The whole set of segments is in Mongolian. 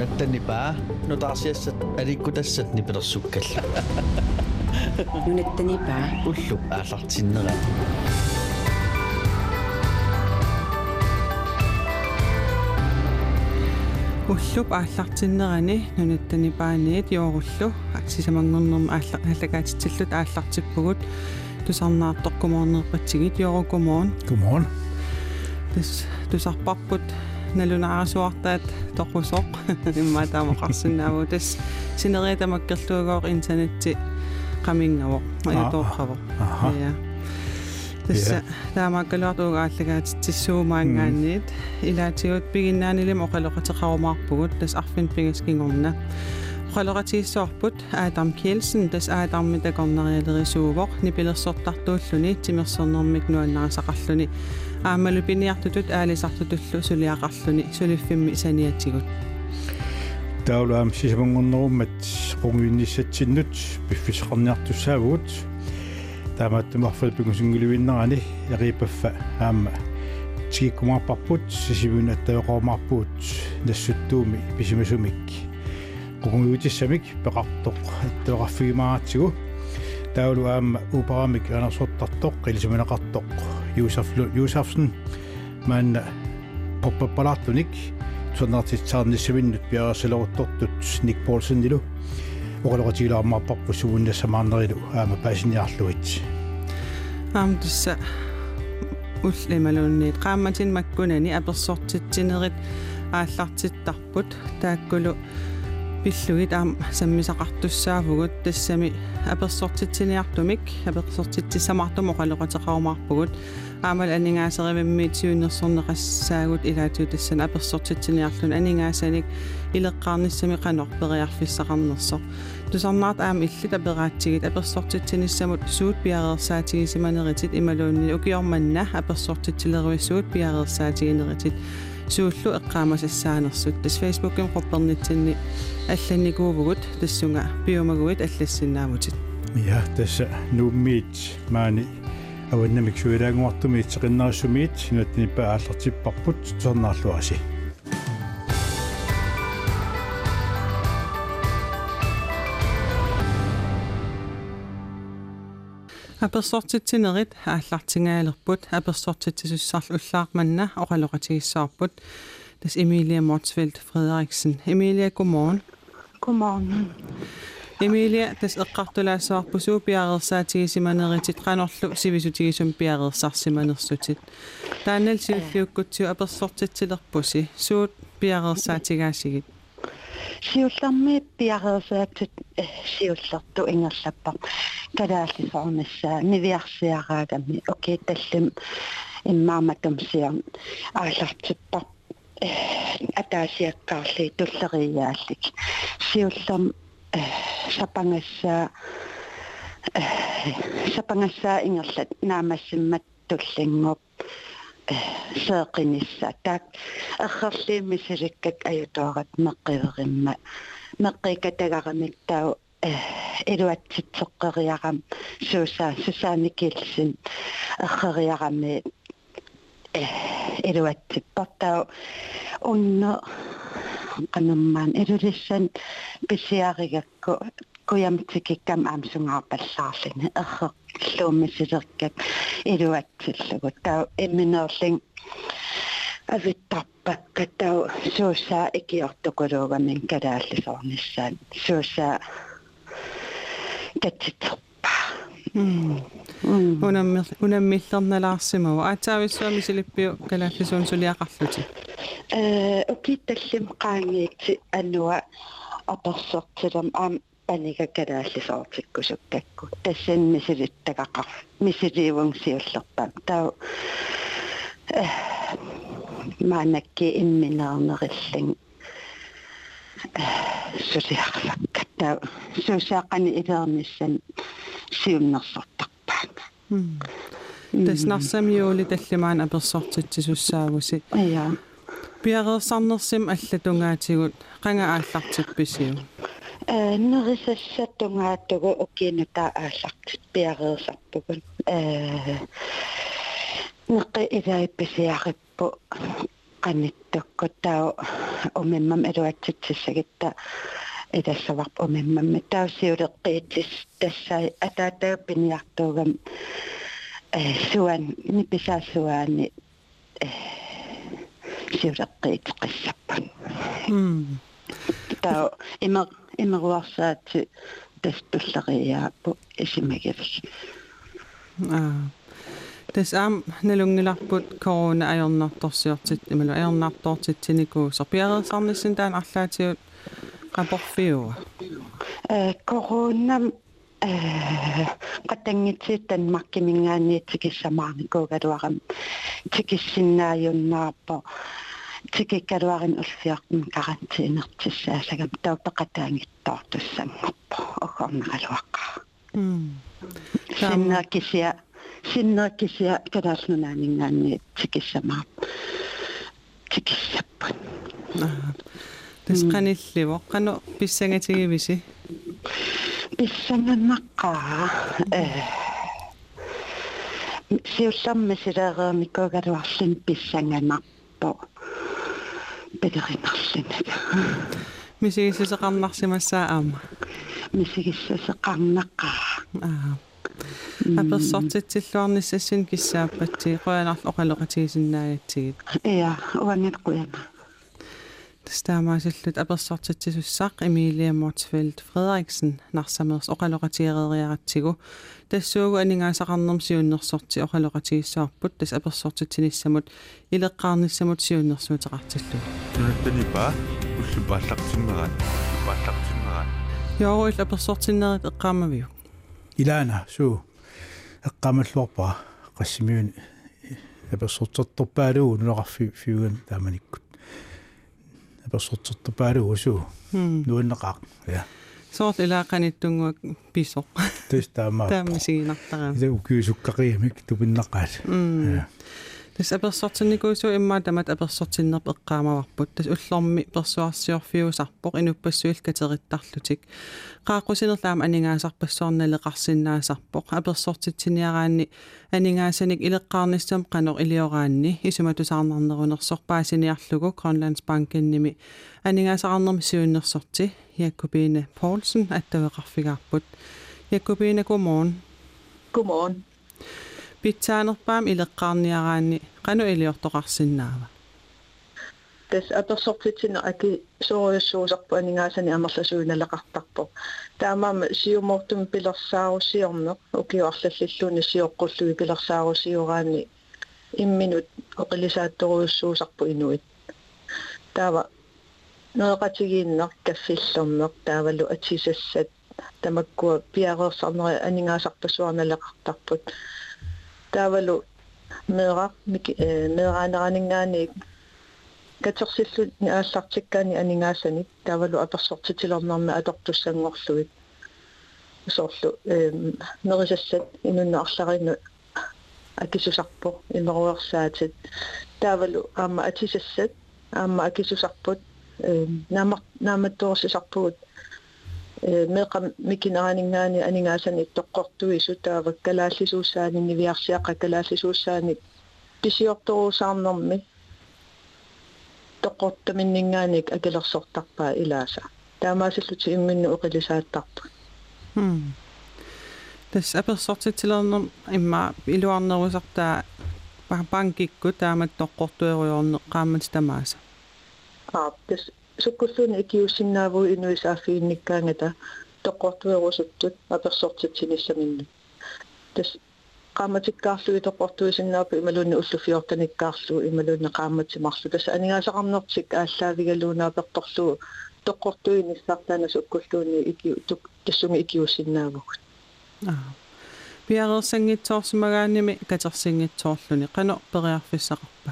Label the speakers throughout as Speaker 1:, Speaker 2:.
Speaker 1: нунаттанипаа нутаарсиассат аликкутассат нипилерсуккалла
Speaker 2: нунаттанипаа
Speaker 1: уллу ааллартиннера
Speaker 3: уллуп ааллартиннерани нунаттанипааниит yoorullu аксисамангорнерм аалла аллагаатитсиллут ааллартиппугут тусарнаартоқ кумоорнерпатсигит yoorу кумоон
Speaker 4: кумоон
Speaker 3: тус тусарпарпут налунаарасуартаат тоқусоқ имма таамақарсинааву тас синериатамаккерлугоор интернетти qaminngaво аятоорхаво я тасса таамааккалуартууга ааллагаатитсуумаангаанниит илаатигут пигиннаанилим оқалоқатеқарумаарпугут тас арфин пигаскингорна оқалоқатииссоорпут аатам киелсен тас аатарми такорнариалерисуувоқ нипилерсортартууллуни тимерсорнэрмик нуаннарасақарлуни аамалу пиниартутут аалисартутуллу сулиақарлуни сулиффимми саниатигут
Speaker 4: таулаам сисамангорнеруммат qunguinniссатсиннут пиффисеқарниартуссаавгут таамааттумарфал пигусингулуиннерани яқипаффа аама тигиккумаарпарпут сисивун аттавеқормаарпут нассуттууми писимасумик. Qunguutiссамик пеқартоқ аттавеқарфигимааратсигу таулу аама упарамик анерсуттартоқ қилисиманеқартоқ юусафлу юусафсен ман поппапалаартуник соннартитсаарниссаминнут пиарасалеруттортут ник полсеннилу оқалоқатигилаармаарпарпу сувуннассамаарнерилу аама паасиниарлуит
Speaker 3: аам тусса уллималуунниит qaammatin makkunani apersortitsinеrit ааллартиттарпут тааккулу пиллугит аам саммисақартуссаафугут тассами аперсортитсиниартумик аперсортитсамартумо қалоқатеқарумаарпугут аамал анингаасеривиммиит сиуннерсорнеқассаагут илаатуу тассана аперсортитсиниарлун анингаасаник илеққарниссами қанор периарфиссақарнерсо тусарнаат аама иллит апераатсигит аперсортитсиниссамут суут пиареерсаатигисиманеритит ималуунни укиорманна аперсортитсилеруиссуут пиареерсаатигинеритит сууллу эққаамасассаанерсут тас фейсбукким қорпернитсинни алланникуувгут тассунга пиумагуит аллассиннаавутит
Speaker 4: я тасса нууммиит маани. Аваннамик суилаагуартумиит сеқиннериссумиит нуаттиниппа ааллартиппарпут сорнаарлуаси
Speaker 3: аперсортитсинерит ааллартингаалерпут аперсортитсуссарл уллаарманна оқалоқатигиссаарпут тас Эмилия Морцфелд Фредерикsen Эмилия godmorgen
Speaker 5: godmorgen
Speaker 3: Эмилия тас эққартулаассуарпусуу пиареерсаатигисиманеритит qanorlu сивисутигисум пиареерсарсиманерсутит таанал силлиуккутсу аперсортитсилерпуси суут пиареерсаатигаасигит
Speaker 5: сиулларми пиареерсаатит сиуллерту ингерлаппа калааллисоорнассаа нивиарсиараагами окей таллим иммааматумсиа аалартиппар атаасиаккаарли туллериааллик сиуллам сапангассаа сапангассаа ингерлат наамассиммат туллингоп сеэқинисса таак эрхерлиимми силиккак аютуарат меққиверимма меққикатагарамик тау элуатситсеққериарам сууса сусааникилсин эрхериарами элуатсиппартау унно qanammaan elulиссан писиаригакку куямтикиккам аамсунгаарпаллаарлини ерреқ лууммисилеркак илуатсиллугу таа имминерлин авиттарпакка таа суусаа икиортукулуугамин калааллисорниссаан суусаа катситсерпа
Speaker 3: унаммер унаммиллерналаарсимава аатаависсуами силиппиу калааллисуун сулиақарлути
Speaker 5: э окитталлим qaangiitsi ануа аперсертилам аам паника калааллисоортиккусуккакку тассин мисилиттакақар мисилиивун сиуллерпам таа маанакки имминернериллин сулиарлакка таа суусаақани илерниссан сиуннерсортарпаanga
Speaker 3: таснарсамиули таллимаан аперсортитсисуссаагуси
Speaker 5: ая
Speaker 3: пиареерсарнерсим аллатунгаатигут qanga ааллартипписиу
Speaker 5: э нерисассаттунгааттугу окинута ааллартит пиареерсарпугун э неққи илаипписиариппу qanittukku tau umimmam eluatsitsisagitta илассаварп умиммамма таусиулеққиитсис тассаа атаатаа пиниартуугам э суан ниписаассуаани э сиулеққиитеққиссаппан
Speaker 3: м
Speaker 5: таа има имеруарсаати тастуллериааппу исимагавис
Speaker 3: аа тэс ам налунгиларпут корона аёрнарторсиортит ималу аёрнарторситсинику сорпиареерсарниссин таан арлаатиут qapорфиуа
Speaker 5: э коронам э qatangitsit танмаркимингаанниитсикиссамаарникуугалуарам тикиссиннааюннаарпо тикиккалуарин улфиартм карантинертиссаасагам таупеқатаангиттоортуссангорпо оггорнералуаққа
Speaker 3: м
Speaker 5: синнакисиа синнакисиа калаалнунаанингаани тикиссамаар тикиссаппут
Speaker 3: тэс qanillivo qanu pissangatigiviси
Speaker 5: писсанганнаққаа э. Сиулларми силаареермиккугалуарлин писсанганарпо петеринарлинага
Speaker 3: мисигисисеқарнарсимассаа аама
Speaker 5: мисигиссасеқарнаққаа
Speaker 3: аа аперсортитсиллуарниссассин киссааппатси қуянарлу оқалоқатигисиннааяттигит
Speaker 5: иа уангат қуяна
Speaker 3: тастаамаасиллут аперсортитсисуссаақ Эмилия Мортфелд Фредерикsen нарсамерс оқалоқатиерериаратсигу тассуугу анингаасақарнерм сиуннерсорти оқалоқатигиссаарпут тас аперсортитсиниссамут илеққарниссамут сиуннерсуутеқартиллу
Speaker 6: нунаттанипа уллу пааллартиммерат пааллартиммерат
Speaker 3: Joo, illa apersortinnerit eqqaamaviu.
Speaker 4: илаана суу эққамаллуарпа qassimiuni аперсортэрторпаалуу нунеқарфи фиуган тааманиккут аперсортэрторпаалуу суу нуаннеқаақ я
Speaker 3: Soort ilaaqanittунguak piso.
Speaker 4: тэс таамаа.
Speaker 3: Taamisiginartaraa.
Speaker 4: ида укиусуккақиамик тупиннаққаат я
Speaker 3: Тас аперсортинникуусу иммаа тамат аперсортиннерп эққаамаварпут тас уллорми персуарсиорфиусарпоқ инуппассуил катериттарлутик qaaqqusinerlaam aningaasarpassoornaleqarsinnaasarpoq apersortitsiniaraanni aningaasаник илеққарниссам qanor илиораанни исуматусаарнарнерунерсорпаасиниарлугу Grønlands Bank-ними аningaasaqarnermi siunnersorti Jakobine Poulsen аттавеқарфигаарпут Jakobine godmorgen
Speaker 7: Godmorgen.
Speaker 3: питсаанерпаам илеққарниараанни qanu илиортоқарсинаава
Speaker 7: Тэс аперсортитсина аки сориуссуусарпу анингаасани амерласуиналеқартарпо. Таамаама сиумортум пилерсаарусиорнеқ укиуарлаллиллуни сиоққуллуи пилерсаарусиораани имминут оқилисаатторуйуссуусарпу инуит. Таава ноэқатигииннер каффиллэрнеқ таавалу атисассат тамаккуа пиареерсарнери анингаасарпассуарналеқартарпут таавалу меэра мики меэраанеранингаани катерсиллут ааллартиккаани анингаасани таавалу аперсортитилернарна атортуссангорлуит соорлу э мерисассат инуннаарларину акисусарпо имеруерсаатит таавалу аама атисассат аама акисусарпут э наама нааматтуорсисарпугут э меэқа микинеранингаани анингаасани тоққортуису таава калааллисууссаани нивиарсиақа калааллисууссаани писиорторуусаарнэрми тоққортаминнингааник акилерсортарпаа илааса таамаасиллути имминну оқилисааттарпа
Speaker 3: hm тас аперсортитилернер имма илуарнерусартаа банкикку таамат тоққортуеруйорне qaammat тамааса
Speaker 7: аа тас суккуллуни икиуссиннааву инуисаафиинниккаангата тоққортуерусуттут аперсортитсиниссаминну тас qaammatikkaarlugi toqortuisinnaapa imalunni ullufiortanikkaarlu imalunni qaammatsimарlu таса анигаасақарнертик ааллаавигалуунааперторлугу тоққортуинissартаана суккуллуунни ики тассунги икиуссиннаавгут
Speaker 3: аа. Пиареерсангитсоорсимагааними катерсингитсоорлуни qano периарфиссақарпа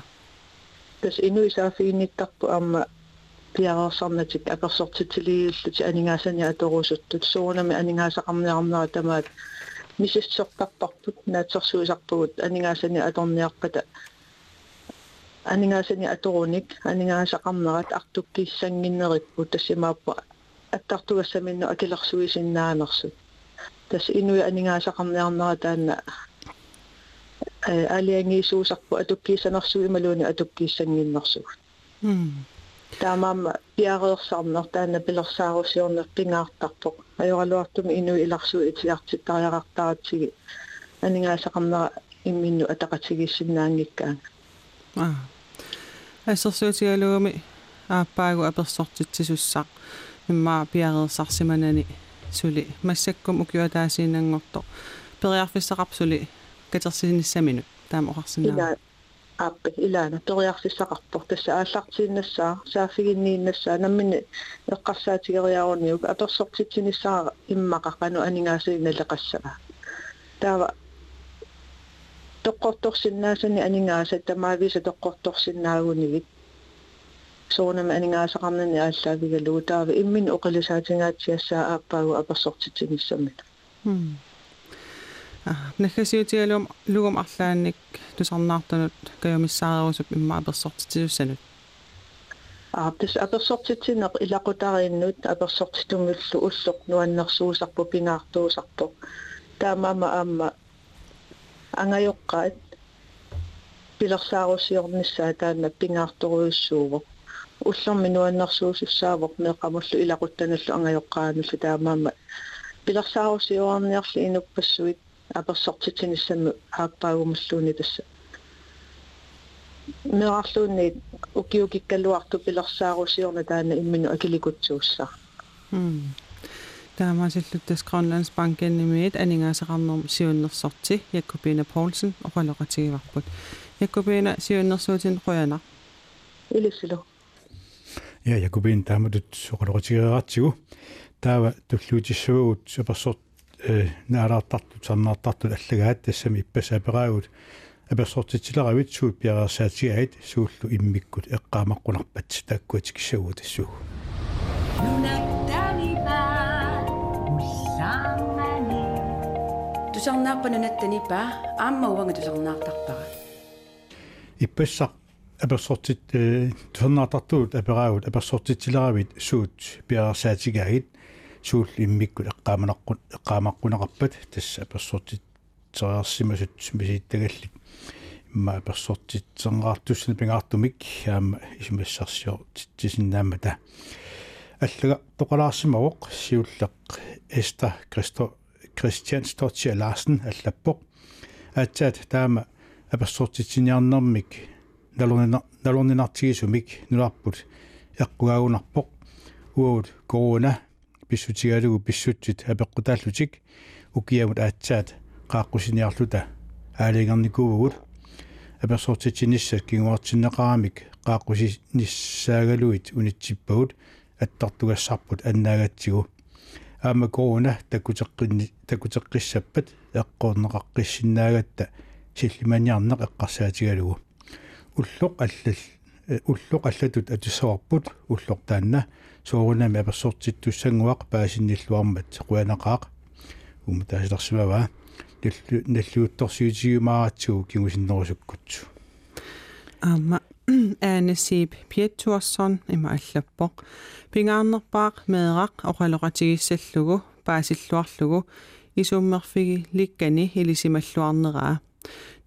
Speaker 7: тас инуисаафиинниттарпу аама пиареерсарнатик аперсортитилииллути анигаасани аторусуттут суунами анигаасақарниарнера тамаат мисиссертарпарпут наатсерсуисарпугут анигаасани аторниарпата анигаасани аторуник анигаасақарнерат артуккиссангиннериппу тассимааппа аттартугассаминну акилерсуисиннаанерсут тас инуи анигаасақарниарнера таана э алиангиисуусарпу атуккиссанерсуи малуни атуккиссангиннерсугут
Speaker 3: м
Speaker 7: таамаама пиареерсарнер таана пилерсаарусиорнер пингаартарпоq ajorluartumi ину иларсу итиартиттариақартаратсиги анингаасақарнера имминну атақатигиссиннаангиккаа
Speaker 3: аа ассерсуутигалугами ааппаагу аперсортитсисуссақ иммаа пиареерсарсиманани сули массаккум укиуатаасиинангорто периарфиссақарсули катерсиниссамину таама оқарсинаа
Speaker 7: ила ааппи илаана периарфиссақарпор тасса ааллартииннассаа саафигиннииннассаа наммини эққарсаатигериаруниук аперсортитсиниссаа иммақақану анингаасииналеқассава таава тоққорторсиннаасани анингааса тамаависа тоққорторсиннаагунигит соонам анингаасақарнани ааллаавигалугу таава иммин оқилисаатингаатсиассаа ааппаагу аперсортитсиниссамит
Speaker 3: м а нахасиутигалуум лугум арлаанник тусарнаартанут каюмиссааруусуп имма аперсортитсиуссанут
Speaker 7: ааптэс аперсортитсинеқ илақутарииннут аперсортитумиллу уллоқ нуаннерсуусарпу пингаартуусарпо таамаама аама ангайоққаат пилерсаарусиорниссаа таана пингаарторуиссууво уллерми нуаннерсуусуссаавоқ меқамуллу илақуттаналлу ангайоққаануллу таамаама пилерсаарусиорниарли инуппассуит аперсортитсинissаму ааппаагумаллууни тасса мерарлуунни укиукиккалуарту пилерсаарусиорна таана иммину акиликутсууссаа
Speaker 3: м таамаасиллуттас Grønlands Bankenimit анингаасақарнерм сиуннерсорти Jakobina Poulsen оқалоқатигиварпут Jakobina сиуннерсуутин қуяна
Speaker 7: илиссилу
Speaker 4: я якубин тааматут соқалоқатигераатсигу таава туллуутиссуугут аперсорт э наалаартартут сарнаартартут аллагаат тассами иппасаапераагут аперсортитсилеравит суут пиараасаатигаит сууллу иммиккут эққаамаққунарпат тааккуатикиссагуу тассуу
Speaker 2: тусарнааппанунаттанипа аама уанга тусарнаартарпара.
Speaker 4: Иппассақ аперсортит э тусарнаартартуут апераагут аперсортитсилеравит суут пиараасаатигаит суул иммиккут эққааманаққун эққаамаққунеқарпат тасса аперсортит териарсимасут мисииттагаллик имма аперсортитсернгаартуссани пингаартумик аама исимассарсиор титсиннаамата аллага тоқалаарсимавоқ сиуллеқ эста кристо Christian Stottia Larsen аллаппоқ. Аатсаат таама аперсортитсиниарнэрмик налунина налунинартигисумик. Нуларпут эққугаагунарпоқ уут корона писсутигалугу писсутсит апеққутааллутик укиамут аатсаат qaaqqusiниарлута аалигерникуугут аперсортитсиниссат кингуартиннеқарамик qaaqqusiниссаагалуит унитсиппагут аттартугассарпут аннаагатсигу аама корона такутеққинни такутеққиссаппат эққорнеқаққиссиннаагатта силлиманиарнеқ эққарсаатигалугу. Уллоқ аллал уллоқ аллатут атуссаварпут уллоқ таанна соорунами аперсортиттуссангуақ паасинниллуармат қуянақаақ умтаасилерсимава наллу наллуутторсиутигумааратсуу кигусиннерусуккутсу
Speaker 3: аама aanasiip piattuarsorn ima allappoq pingaarnerpaaq meeqaq oqaloqatigissаллугу паасиллуарлугу исуммерфиги ликкани илисималлуарнеraa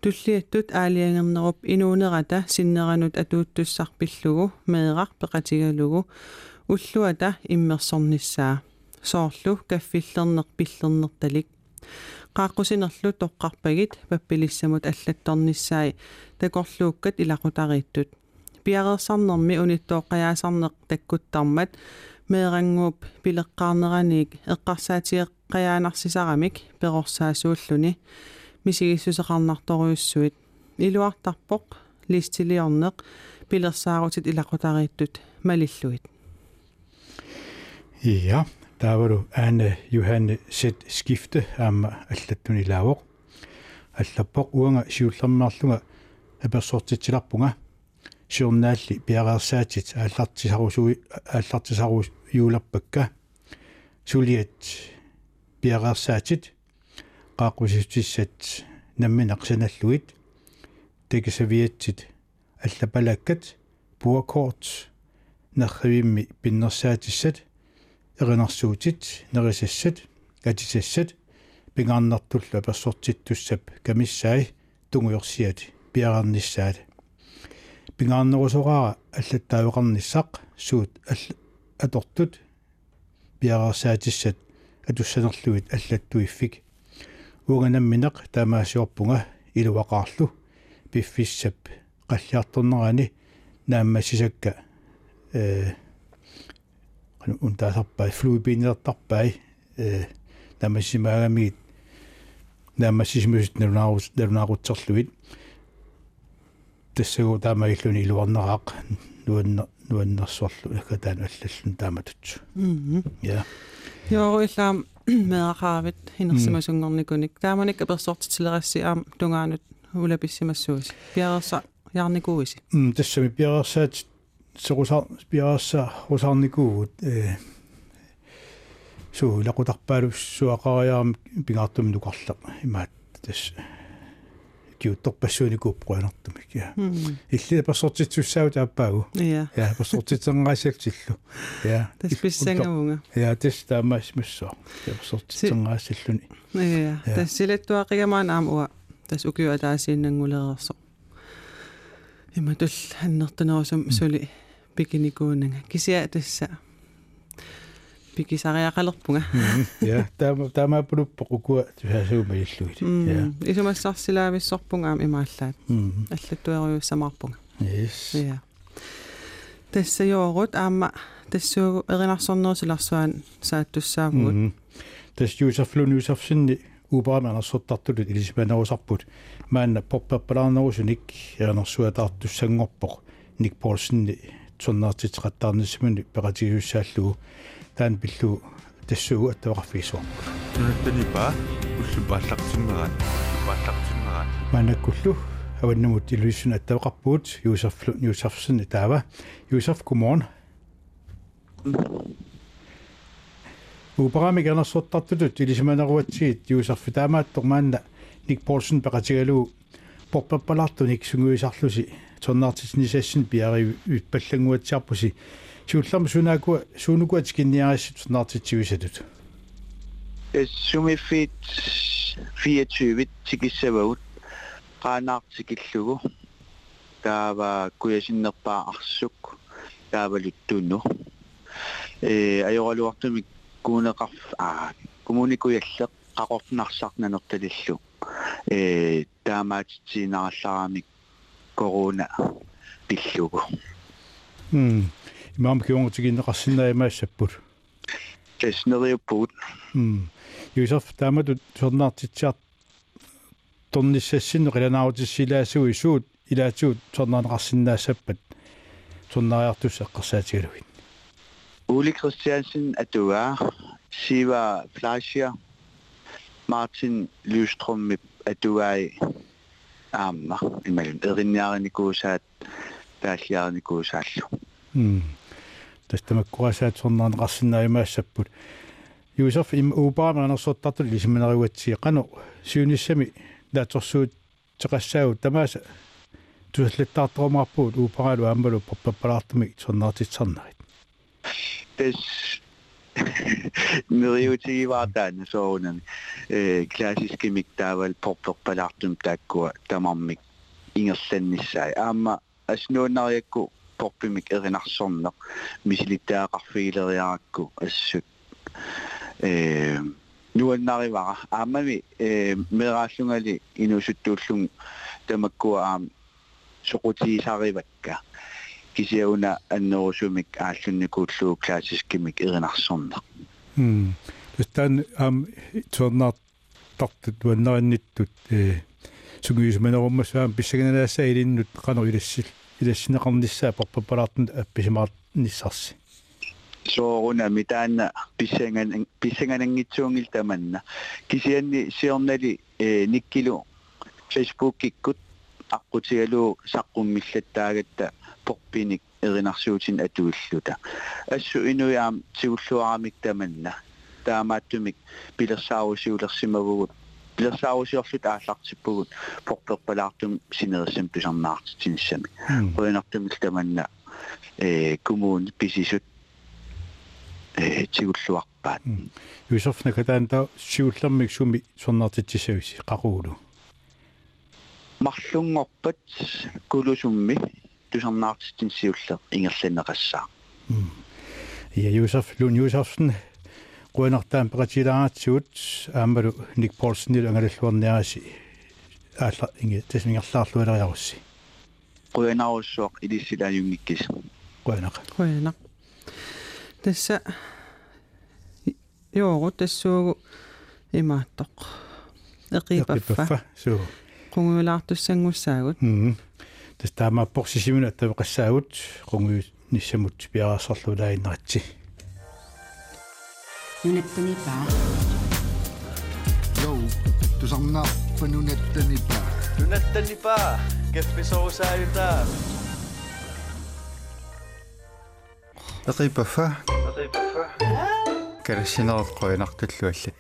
Speaker 3: туллиаттут аалиангернеруп инуунерата синнеранут атууттуссарпиллугу меэқақ пеқатигалугу уллуата иммерсорниссаа соорлу каффиллернеқ пиллернерталик qaaqqusinerlu toqqarpagit pappilисsamут аллатторнissaai такорлууккат илақутарииттут пиареерсарнерми униттооққаяасарнеқ таккуттармат меэрангууп пилеққарнераник эққарсаатиеққаяанарсисарамик перорсаасууллуни мисигиссусеқарнарторуйуссуит илуартарпоқ листилиорнеқ пилерсаарутит илақутарииттут малиллуит
Speaker 4: ja таавару аана юханне сет скифте аама аллаттуни лаавоқ аллаппоқ уанга сиуллермаарлунга аперсортитсиларпунга сиорнаалли пиареерсаатит ааллартисарусуи ааллартисарус юуларпакка сулиат пиареерсаатит qaaqusitissat намминеқсаналлуит текисавиатсит аллапалаккат пуакорт нерривимми пиннерсаатиссат эринарсуутит нерисассат катисассат пингаарнартулла аперсортиттуссап камиссаи тунгуйорсиат пиарарниссаат пингаарнерусораара аллаттаавеқарниссақ суут атортут пиарерсаатиссат атуссанерлуит аллаттуиффик уганамминеқ таамаасиорпунга илуақаарлу пиффиссап қаллиарторнерани нааммассисакка э anu untaasarpai fluipiinilерtarpai э намассимаагамигит наамассисимусит налунаарус налунаарутсерлуит тассагу таамагиллуни илуарнераақ нуанна нуаннерсуарлу акатаан аллаллун тааматутсу я
Speaker 3: Йоруиллаам меақаавит хинерсимасунгорникуник тааманик аперсортитилерасси аам тунгаанут улаписсимассуус пиарерса ярникууиси
Speaker 4: м тассами пиарерсаат сорусар пиарерса русарникуугут э суу лакутарпаалуссуақариарам пингаартум нукарлақ имаат тас киутторпассууникууппруанартумик я илли пассортитсуссаау тааппаагу
Speaker 3: я
Speaker 4: я пассортитсернгаасиактиллу я
Speaker 3: тас писсангавунга
Speaker 4: я тас таамаас массоо я пассортитсернгаасиллуни
Speaker 3: я тас силаттуақигамаан аам уа тас укиу атаасииннангулеерсо иматул ханнертанерусум сули пикиникуунага кисиа тасса пикисариақалерпунга
Speaker 4: я таама таамаапулуппо кукуа тусаасуума иллуит я
Speaker 3: исумассарсилаависсорпунга аам имааллаат
Speaker 4: м
Speaker 3: аллаттуериуссамаарпунга
Speaker 4: yes.
Speaker 3: Я тассаёорут аама тассуугу эринарсорнерусиларсуан сааттуссаавгут
Speaker 4: Мгм. тас юусафлун юусафсинни уупааманерсоттартулут илисиманерусарпут маанна поппаппалаарнерусуник ернерсуатаартуссангорпоқ ник полсинни туннаартитеқаттаарниссимани пеқатигиуссааллугу таан пиллу тассуугу аттавақарфигисуар
Speaker 6: нунаттанипа уллупааллартиммерат уллупааллартиммерат
Speaker 4: маанаккуллу аваннамут илуиссуна аттавақарпуут юусафлу юусафсинни таава юусаф гуморн Уупарами гернерсуттартутут илисиманеруатсигит юусарфи таамааттор маанна ник полсен пеқатигалуу порпаппаларту ник сунгуисарлуси торнаартиснисассин пиари иппаллангуатсиарпуси суулларма сунаакуа суунукуат кинниарассит торнаартитсигусатут
Speaker 8: сумиффит 24 тикиссавагут qaanaartikillugu taava kuyasinnерпаа арсук таавалуттуунну э ajorluartumik kuuneqarf аа kommunikuyalleq qaqornarsaarnanерtalillu э таамаатитсиинаралларамик корона пиллугу
Speaker 4: м имаам киунгутигиннеқарсинаамаассаппут
Speaker 8: тэснериуппут
Speaker 4: м юусарф тааматут торнаартитсиар торниссассинне қиланаарутиссилаасуи суут илаатуут торнаанеқарсинаассаппат торнаариартуссаққарсаатигалугит
Speaker 8: Uli Christiansen atua Siva Fleischer Martin Lystrøm atua amma imellem erinniarinikuusaat тааллиарникуусааллу
Speaker 4: м тастамаккуасаат торнаанеқарсинааимаассаппут юусарф им уупааманерсоттартул лисиманериуатсии қану сиуниссами лааторсуут теқассаагут тамааса тусаллаттаартормаарпуут уупаралу аамалу поппаппалаартами торнаартитсарнарит
Speaker 8: тэс нериутигиваатаана соорунами э классискимик таавал порперпалаартум тааккуа тамармик ингерланнissaai аама аснууннариакку порпимик эринарсорнеq мисилиттаақарфигилериаракку ассут э нуаннаривара аамами э мерааллунгали инусуттууллун тамаккуа аам соқутиисаривакка кисиауна аннерусумик ааллунникууллуу классискимик эринарсорнеq
Speaker 4: м. Тустан ам торнаартартут ваннаранниттут э сугиисманеруммасаам писсаганалаассаа илиннут қану илассил илассинеқарниссаа порпаппалаартун апписимаат ниссарси
Speaker 8: соорuna митаана писсанган писсанганангитсуунгил таманна. Кисианни сиорнали э никкилу фейсбук киккут аққутигалуу саққуммиллаттаагатта порпиник эринарсуутин атуиллута ассу инуяам тигуллуарамик таманна. Таамааттумик пилерсаарусиулерсимавгут пилерсаарусиорлут ааллартиппугут. Порперпалаартум синериссам писарнаартитинissami qoinartumil tamanna э коммун писисут э тигуллуарпаат
Speaker 4: юсофна катаанта сиуллэрмик суми сорнаартитсисависи қақуулу
Speaker 8: марлунгорпат кулусумми
Speaker 9: тусарнаартитин сиулле ингерлинеқассаа
Speaker 4: ja Josef Lund Josefsen quinartaan peqatilaaraatsugut aammalu Nick Paulsen angalluarniarasi аалла инги тасмингерлаарлуалериарусси
Speaker 9: quyanarussuaq ilissilaajungikkis
Speaker 4: quinaqa
Speaker 3: Kuina. Tässä joo, tassuu imaattoq. Eqipaffa.
Speaker 4: суу
Speaker 3: Qunguilaartussangusaagut.
Speaker 4: м тас таамааппорсисимуна аттавеқассаагут қунгуи ниссамут пиараассарлулаиннератси
Speaker 2: нунаттанипаа
Speaker 10: Jou, tusarnaarpa nunattanipa.
Speaker 1: Nunattanipa, keffisorusaayuta.
Speaker 6: эқипаффа карассинерат қуинартуллуаллат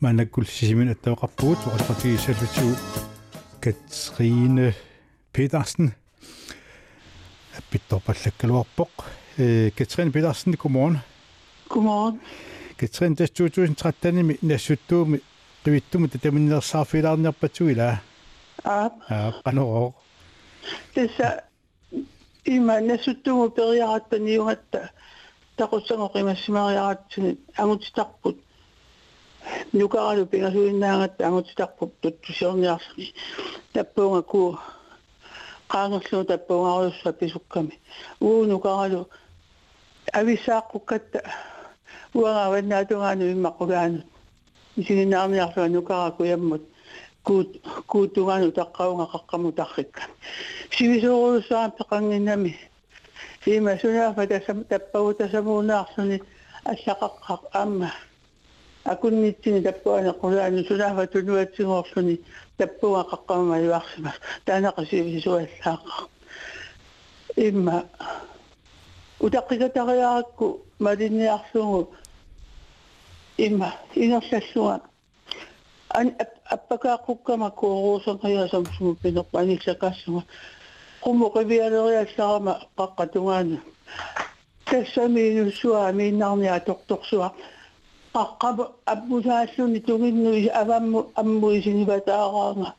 Speaker 4: манаккул сисимуна аттавеқарпугут оқаллартигиссаллутигу Katrine Petersen аппитторпаллаккалуарпоқ э Katrine Petersen godmorgen
Speaker 11: Godmorgen.
Speaker 4: Katrine tas 2013 нассуттууми qivittumu tatamиннерсаарфилаарнерпатсуила
Speaker 11: Ah,
Speaker 4: аа qanoroq
Speaker 11: tässä ima nasuttumu periarattaniungatta taqussangоqimасsimariaratsuni angutitarput nukaralu pingasuinnaangatta angutitarput tuttusiorniarsuni tappuunga ku qaangerluu tappuungarussa pisukkami uu nukaralu avisaaqqukkatta uangaavannaatugaanu immaqulaanut isiginnaarniarlua nukaraku yammut kuut kuutungaanu taqqaunga qaqqamu tarrikka sivisuurussaan peqanginnami ima sunaafa tasam tappagu tasamuunaarsuni allaqaqqaq amma akunnitsini tappuana qulaanu sunaafa tunuatsigoorluni tappunga qaqqamuma yuarsimas taanaqa sivisuallaaqqa imma utaqqikatariarakku malinniarsugu imma ingerlalluga an appakaaqqukkama kuuruusanqayasamsumu pinerpa anissakassuga qumuqivialeriassarama qaqqatungaanu тассамиинуссуа миннарниа торторсуа qaqqamu аммусааллуни тугинну авамму аммуисиниватаараанга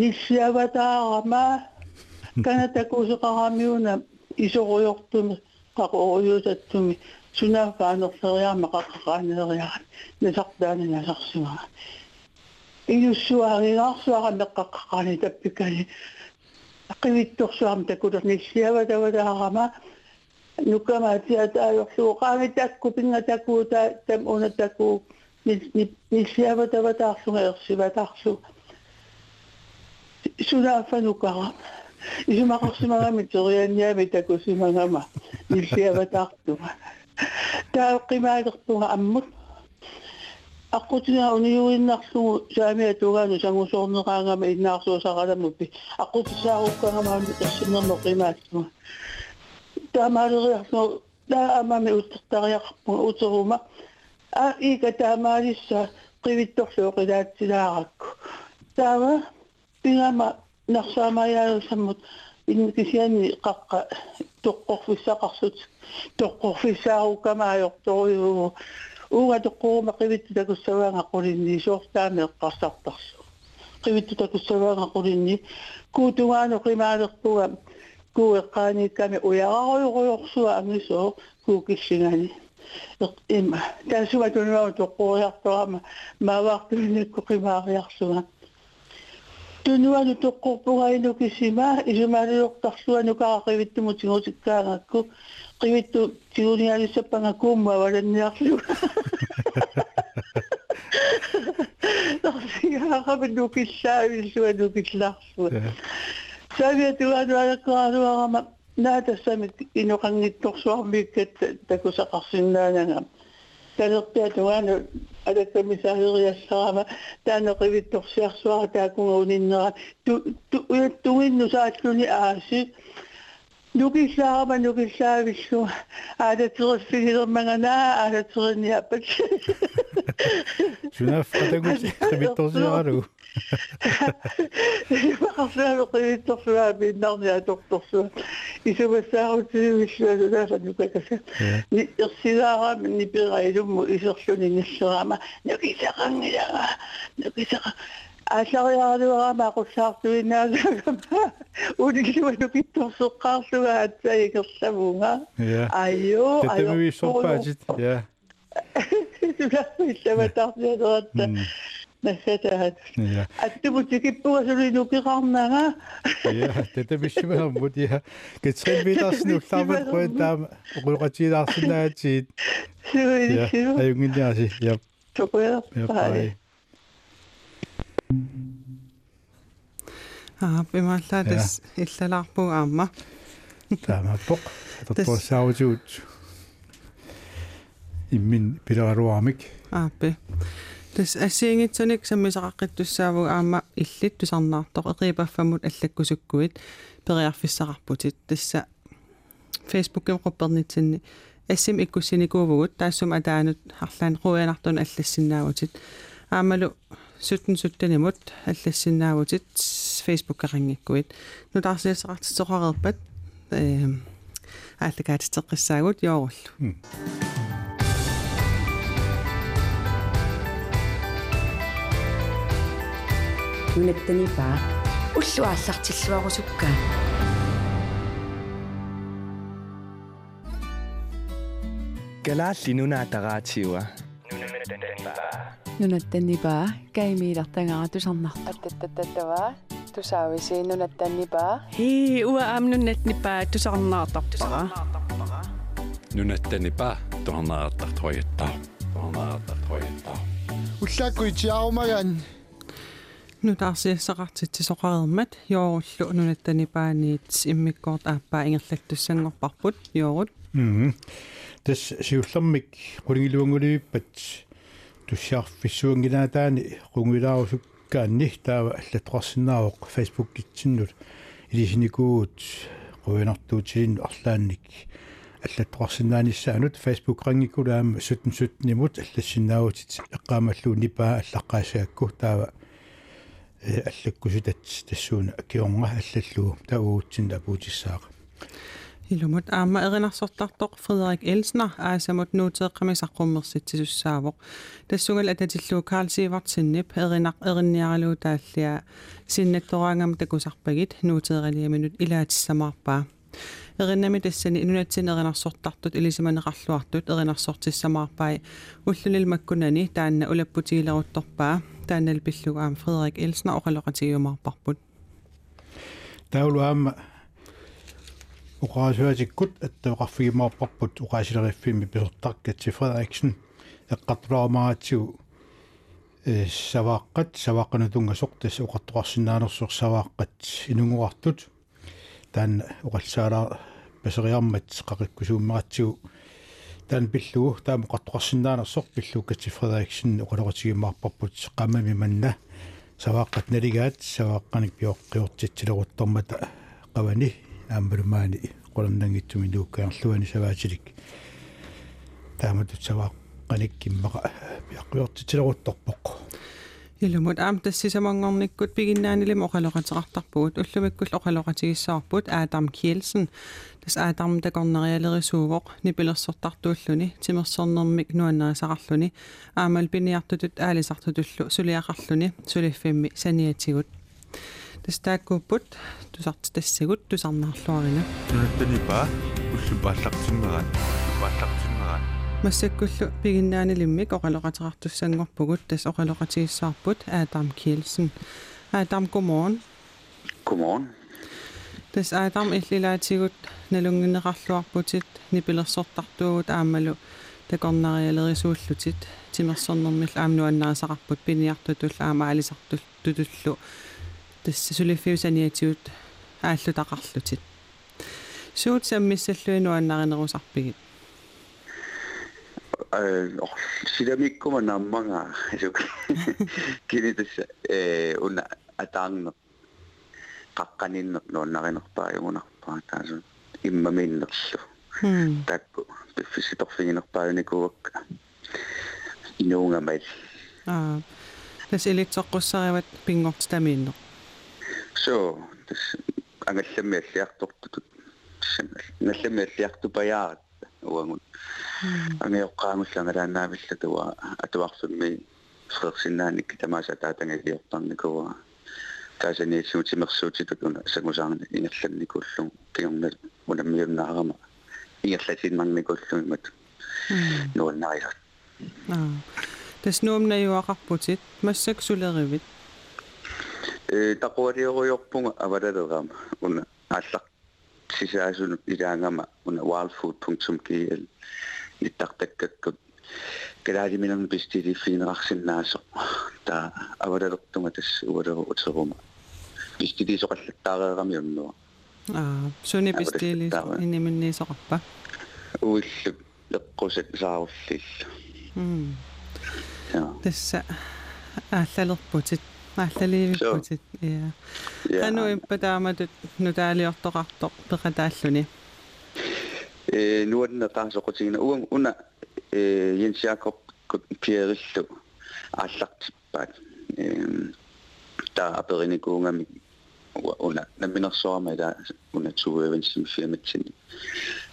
Speaker 11: ниссиаватаарама канатакуусеқарамиуна исоруйортуми qaqoruйусаттуми сунаафаанерлериарма qaqqaqaanериарат насартаана насарсуга инуссуаагинаарсуара меққаққаани таппикани qivittorsuarma takulernissiavatavatаарama nukama tiata yoxu qami takku pinga takku ta tamuna takku nisiaba tabatarsu ngersibatarsu suna fanukara isumakarsimagami torianniami takusimagama nisiabatartuma taalqimaalertuga ammut aqutina uniyuinnarlugu saamiatugaanu sangusorneqaangama innaarsuusaqalamuppi aqutisaarukkangama ersinerno qimaattuma taamaaleriarmu taa'amami uttertariaqmu uteruma a iika taamaalissa qivittorluuq ilaatsilaarakku taama pingama narsaamajaalusammut иннекисиани қаққа тоққорфиссақарсут тоққорфиссаарукамаажорторюгу уга тоққорума қивитту такуссаваанга қулинни суортаами эққарсартарсу қивитту такуссаваанга қулинни куутугаано қимаалерпуга ku iqaani kami uyaaqaruruqsuaangisoo kuukissinani ima taasuma tunimau tuqquuriartorama maavaartuinikku qimaariarsuga tunuanu tuqquurpugainu kisimaa isumaaliuqtarsuanu kaaqivittumu tigutikkaaŋakku qivittu tigunialissapangakuummu avalanniarluga tarsigaaqavi nukissaavisua nukillaarsuga Säviäti laadua kaadua naatassa mit inokangittorsuarmiik takusaqarsinnaananga talertiatugaanu alakkamissahiriassarama taanoqivittorsiarsuara taakungauninnera tu tu uittuginnu saatluni niin aasi
Speaker 4: Nukisa ako,
Speaker 11: manukisa, wish ko, ada turun siniro mga na, ada turun niya pa siya. Suna, fata ko
Speaker 4: siya, sabitong siya aro.
Speaker 11: Makasalo ko yung tofla, binar niya, doktor siya. Iso basta ako siya, wish na na, fanuka kasi. Ni Ursula ram, ni Piraylo mo, isorsyon ni Nisirama, nila. Pittorsuqqaarluga atsaikерламунга
Speaker 4: Ja.
Speaker 11: айо
Speaker 4: Tettemivissорпаатит. Ja.
Speaker 11: сулассаватаарниалератта нассатаат
Speaker 4: Ja.
Speaker 11: аттумутикиппугасулинукиқарнага
Speaker 4: Ja, tettemissимааммут ja. Кетрин Петерсен уллаармат руин таама оқулqatiilаарсинаатиит. Ja.
Speaker 11: суилисиу
Speaker 4: Аюнгиниаси. Ja.
Speaker 11: токуя
Speaker 4: Ja.
Speaker 3: Аа пимааллаа тас иллалаарпуг аама
Speaker 4: Таамаппоқ. Татторсаавутуут. Иммин пилераруармик.
Speaker 3: ааппи тас ассиингитсуник саммисақаққиттуссаавуг аама иллит тусарнаартоқ эқипаффамут аллаккусуккуит периарфиссақарпутит тасса фейсбукким қоппернитсинни ассим иккуссиникуувгут таассум атаанут арлаан қуянартун аллассиннаавутит аамалу суттен суттанимут аллассиннаавутит фейсбуккеқангиккуит нутаарсиасақартитсоқарерпат э ааллакаатитеққиссаагут yoorullu
Speaker 2: нунаттанипаа уллуааллартиллуарусуккаа
Speaker 12: Galaalli nunaataqaatiua.
Speaker 13: нунаттаннипаа каймиилартангара тусарнар аттаттаттава тусаависи нунаттаннипаа
Speaker 14: Hei, ua am nunatnipaa tusarnaartarpara.
Speaker 15: нунаттанипа торнааартартруйаттаа торнааартартруйаттаа
Speaker 10: уллааккуитиарумаган
Speaker 3: нутаарсиассақартитсисоқарермат yoorullu nunattanipaaниит иммиккоорт ааппаа ингерлаттуссангорпарпут yoorut
Speaker 4: Мм. Тэс сиуллэрмик qulingilуангулииппат туссиарфиссуангинаатаани qungilaarusukkaanni таава аллатоқарсинаавоқ Facebook китсиннут. Илисиникуут qуинартуутилин арлаанник аллатоқарсинааниссаанут Facebook рангикулаама сутн сутнимут аллассинаавутит эққаамаллуу нипаа аллаққаасаакку таава э аллаккусутат тассууна киорнга аллаллуу тауутсин Ilumut
Speaker 3: aamma erinarsortartoq Frederik Elsner aasamut nuuteeqqamisaqqummersittisussaavoq. Tassungal atatillu Karl Sivart sinnip erinar erinniaralu taallia sinnattoraangam takusarpagit nuuteeraliaminut ilaatissamaarpaa. Erinnami tassani inunatsin erinarsortartut ilisimaneqarluartut erinarsortissamaarpai ullunilmakkunani taanna ulapputiileruttorpaa taannal pillugaam Frederik Elsner oqaloqatiumaarparput. Taulu aamma
Speaker 4: таулуаама уqaasuатиккут аттоқарфигимааппарпут уqaасилериффими писертаркатси Фредериксен эққартулаамаатсигу э савааққат савааққанутунга сортас уқартоқарсинаанерсур савааққат инунгуартут. Таан уқалсаалаа пасериармат қақиккусууммератсигу таан пиллугу таама уқартоқарсинаанерсор пиллуккатси Фредериксен уқалоқатигимаарпарпут қамами манна. Савааққат налигаат савааққаник пиоққиортитсилеруттормата qavani аамбалумаани qolannangitsumi luukkaarluani savaatilik taamatut qanikkimaqa piaqqiortitileruttorpoq
Speaker 3: илумут аам тассисамангорниккут пигиннаанилим оқалоқатеқартарпугут уллумиккул оқалоқатигиссаарпут аатарм киелсен тас аатарм такорнериалерисуугоқ нипилерсортартууллуни тимерсорнэрмик нуаннерисақарлуни аамал пиниартутут аалисартутуллу сулиақарлуни сулиффимми саниатигут тастааккууппут тусарт тассагут тусарнаарлуарина
Speaker 6: нунаттанипаа уллупааллартиммеран уллупааллартиммеран
Speaker 3: массаккуллу пигиннаанилиммик оқалоқатерартуссангорпугут тас оқалоқатигиссаарпут аатарм киелсен аатарм гоморн
Speaker 9: Godmorgen.
Speaker 3: тас аатарм иллилаатигут налунгинеқарлуарпутит нипилерсортартуугут аамалу такорнариалерисууллутит тимерсорнэрмил аамнуаннерисақарпут пиниартутул аама алисартул тутуллу тасса сулиффиусаниатигут ааллутақарлутит суут саммиссаллуинуаннаринерусарпигит
Speaker 9: Э, сидамиккума наммага исук. Кинитас э уна атаангер qaqqaninneq nuannarinerpaajungunarpaa taasut immamiinnerlu taakku piffisitorfiginerpaajunikuakka inuungamai
Speaker 3: аа. Тас илитсоққуссариват пингортитамиинне
Speaker 9: so tas angallammi alliartortutut ngallammi alliartupajaarat uangun angeoqqaangullanga laannaavilla tuwa atuarfimmi фрерсинааник тамааса таатангилиортарникуа таасаниитсуутимерсуутитут уна сагусаарни ингерланникууллу киорнал унаммиуннаарама ингерлатинмарникууллуимат нуаннариат
Speaker 3: аа тас нуумнаюақарпутит массак сулеривит
Speaker 9: э тақуалиоруйорпунга авалалерама уна ааллақ сисаасуну илаангама уна wildfood.kl иттартаккаккут калаалиминерн пистили финерарсиннаасо та авалалертунга тас уалеру утерума пистили соқаллаттаареерами уннуа
Speaker 3: аа суни пистили иниминниисоқарпа
Speaker 9: уиллу эққусат сааруллил
Speaker 3: м тасса ааллалерпутит ааллаливиппутит иа кану импатааматут нутаалиортоқартоқ пеқатааллуни
Speaker 9: э нуанна таасоқутигина уан уна э Jens Jakob Pierillu ааллартиппаат э та апериникуунгами уна наминерсоорма ила уна туевенсим фирмитсин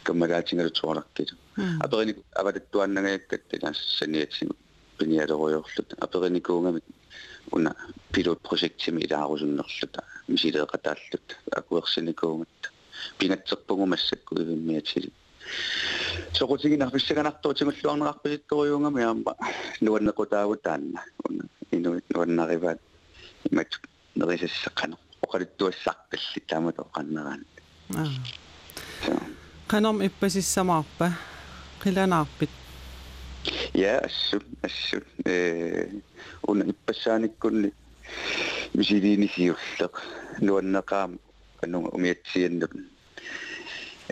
Speaker 9: каммагаатингалу туорларкилу апериник авалаттуаннагаяккат илаассаниатсин пиниалеруйорлут апериникуунгами уна пилот проектими илаарусуннерлута мисилеэкатааллут акуерсиникуунгат пингатсерпугумассакку ивиммиатили соқутигинарфиссаганартуутингуллуарнеқарписитторюунгами аама нуаннеқутаагутаанна уна инуит нуаннариваат имат нерисассаққано оқалуттуассарталли таамат оқаннераан
Speaker 3: аа. Каном иппасиссамаарпа қиланаарпит
Speaker 9: я ассу ассу э уна иппассааниккунни мисилиинисиуллеқ нуаннеқаама аннуга умиатсианнут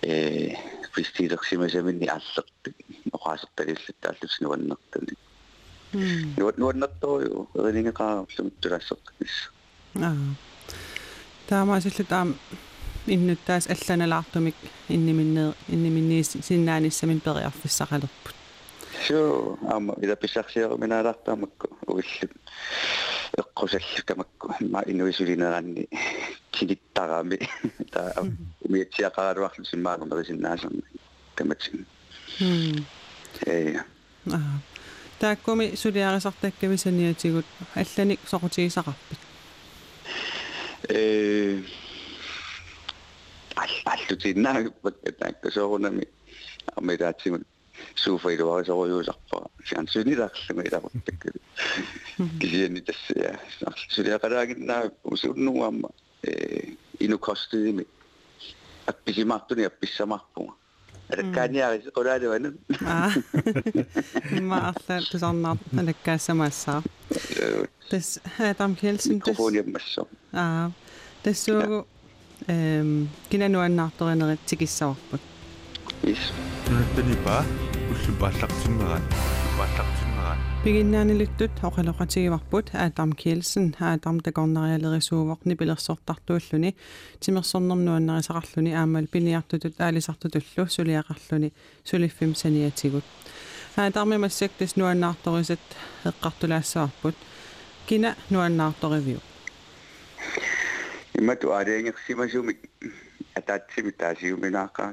Speaker 9: э пистилерсимасаминни ааллертик оқаасерталиллаттааллус нуаннертани нуат нуаннерторю эринигеқарарлумттулассертакис
Speaker 3: аа таамаасиллу таам иннуттаас алланалаартумик инниминнеэ инниминниис синнааниссамин периарфиссақалерпут
Speaker 9: суу аама ида писсарсиеруминаалартаамакку уиллу эққусаллутамакку ма инуисулинеранни килиттарами та умиатсиақаралуарлу симмаанернерисиннаасерни таматсин.
Speaker 3: М
Speaker 9: э
Speaker 3: аа. Тааккуми сулиарисартаккависаниатигут алланик соқутигисақарпит
Speaker 9: э аллутиннаагиппак таакка соорунами амидаатсимут сууфаилуарисоруйуусарпара сиансунилаарлуга илақуттакку кисиани тассаа сулиақалаагиннаа усуннуамма э инукостими апписимартуни апписсамарпунга алаккааниарис qulaалуану
Speaker 3: аа маарлаа тусарнаар алаккаассамаассаа тас хатам келсин тас
Speaker 9: микрофониаммассо
Speaker 3: аа тассуугу эм кинануаннаарторинерит тикиссаварпут
Speaker 9: Yes.
Speaker 6: Nunattani pa, ullupaallaqtinneran,
Speaker 3: ullupaallaqtinneran. Piginnaanilittut oqaloqatigivarput Adam Kielsen, Adam takornarialerisuuvoqni pilersortartuulluni, timersornernuannarisaarluni aamal piniartutut aalisartutullu suliaqarluni suliffim saniatigut. Adam massaktis nuannaartoriset eqqartulaassaapput. Kina nuannaartoriviu.
Speaker 9: Imma tu aaleengirsimasumik ataatsimi taasiuminaaqaa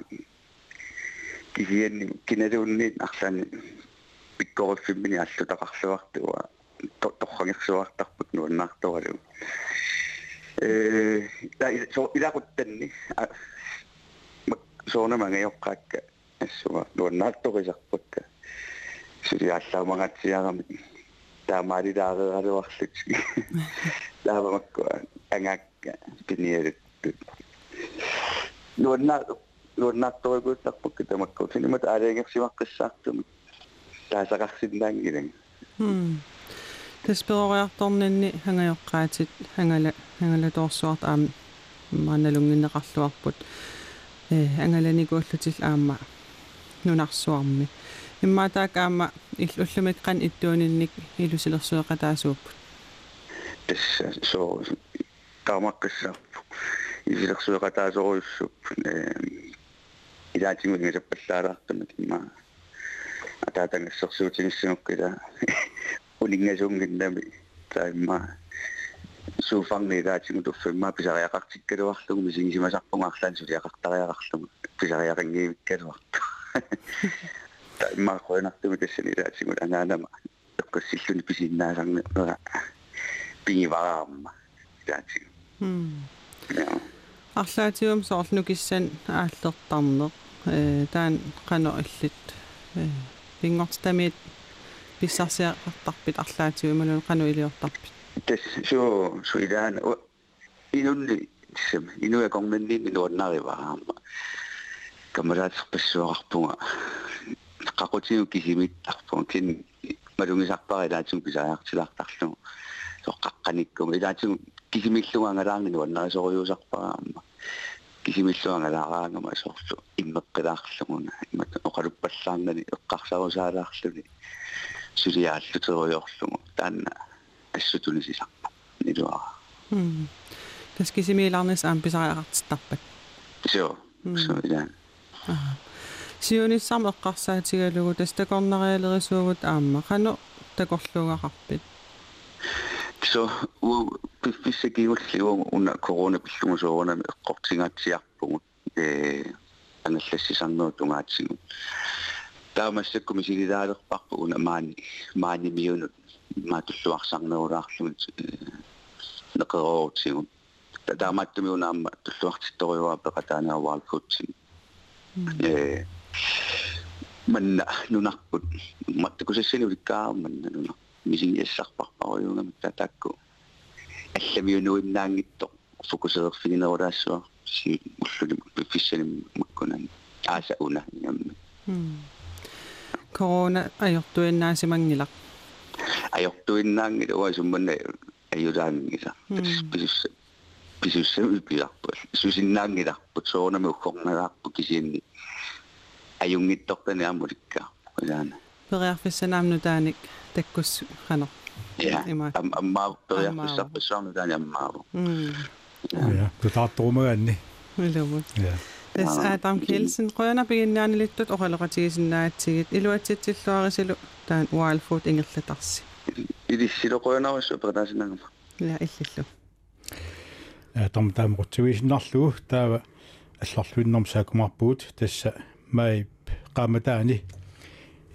Speaker 9: кисианни киналуунни арлаани пиккориффиммини аллутақарлуартуа торрангерсуартарпут нуаннаарторалу э да со илақуттанни соонамангайоққаакка ассуа нуаннаарторисарпакка сулиааллаумагатсиарами таамаалилаарералуарлут таавамаккуа ангакка пиниалуттут нуаннаа нуаннаарторикууттарпакка тамакку синимат аалиангерсимаққиссаартумик таасақарсиннаангилан
Speaker 3: м тасперориарторнинни хангайоққаатит хангала хангала тоорсуарт аам маналунгиннеқарлуарпут э ангаланикууллутил аама нунарсуарми иммаатаак аама иллуллумиккан иттуунинник илусилерсуэқатаасууппут
Speaker 9: тасса соо таамаққиссаарпу илусилерсуэқатаасоруйуссуп э илаатингунгасаппаллаалаартумик имма атаатангиссерсуутингиссунуккила унингасуунгиннами таимма сууфарни илаатингу туффимма писариақартиккалуарлугу мисигисимасарпунгаарлаан сулиақартариақарлугу писариақангиивиккалуарту таимма хоинартуми тассани илаатингу анаанама эққассиллуни писиннаасарнера пигивараама таати
Speaker 3: м арлаатиум соорлну киссан ааллертарнеq э таан qano illit э пингортамиит писсарсиақартарпит арлаатиумалун qano илиортарпит.
Speaker 9: Тас суу суидаан инунни сим инуя конгнни минуаннариваама камераатсерпассуақарпунга qaqutigu kisimittарпун кин малунгисарпарилаатсум писаартилаартарлугу соққаққаниккума илаатсум кисимиллугангалаангину аннаасориусарпараама кисимиллуангалаараангама соорлу иммеққилаарлугуна иммат оқалуппаллаарнани эққарсарусаалаарлуни сулиааллутериорлугу таанна ассутунисисарпа нилуара
Speaker 3: м тас кисимилаарнис аам писариақартиттарпат
Speaker 9: сио сио илаа
Speaker 3: сиунissarma эққарсаатигалугу тас такорнариалерисуугут аама қано такорлугақарпит
Speaker 9: so u пиффисакиуллигу уна корона пиллумусуорнами эққортингаатсиарпугут э аналлассисарнерут унгаатсигу таамассаккуми силилаалерпарпу уна маани маани миунут маатуллуарсарнерулаарлугут неқероортигу таамааттуми унаама туллуартитториуаа пеқатаанааваалкутсиг э манна нунарпут маттакусассани уликкаа манна нунар мисигиассарпарпаруйунгами татакку алламиунуиннаангитто фокусеерфигинерулаассуа си уллули пиффиссани маккунан ааса уна ямми
Speaker 3: корона ajortuinnaasimanngilaq
Speaker 9: ajortuinnaangit uasummanna ajulaangisa писусса писуссами пиарпул сусиннаангиларпут соонами уккорнагаарпу кисиинни аюнгиттортани амуликка улаана
Speaker 3: периарфиссанаамну тааник таккус хано
Speaker 9: ja. Аммаа периарфиссарпассаарну таани аммааву
Speaker 4: ja тутаартурумагаанни
Speaker 3: илумут ja. Тас аатам килсен қойна пигиннаанилиттут оралеқатигисиннаатсигит илуатситсиллуарисилу таан wild food ингерлатарси
Speaker 9: илиссилоқойнавассу перетаасинагама
Speaker 3: я иллиллу
Speaker 4: э том таамрутсуисиннарлугу таава алларлуиннэрм саакумарпуут тасса май qaamataani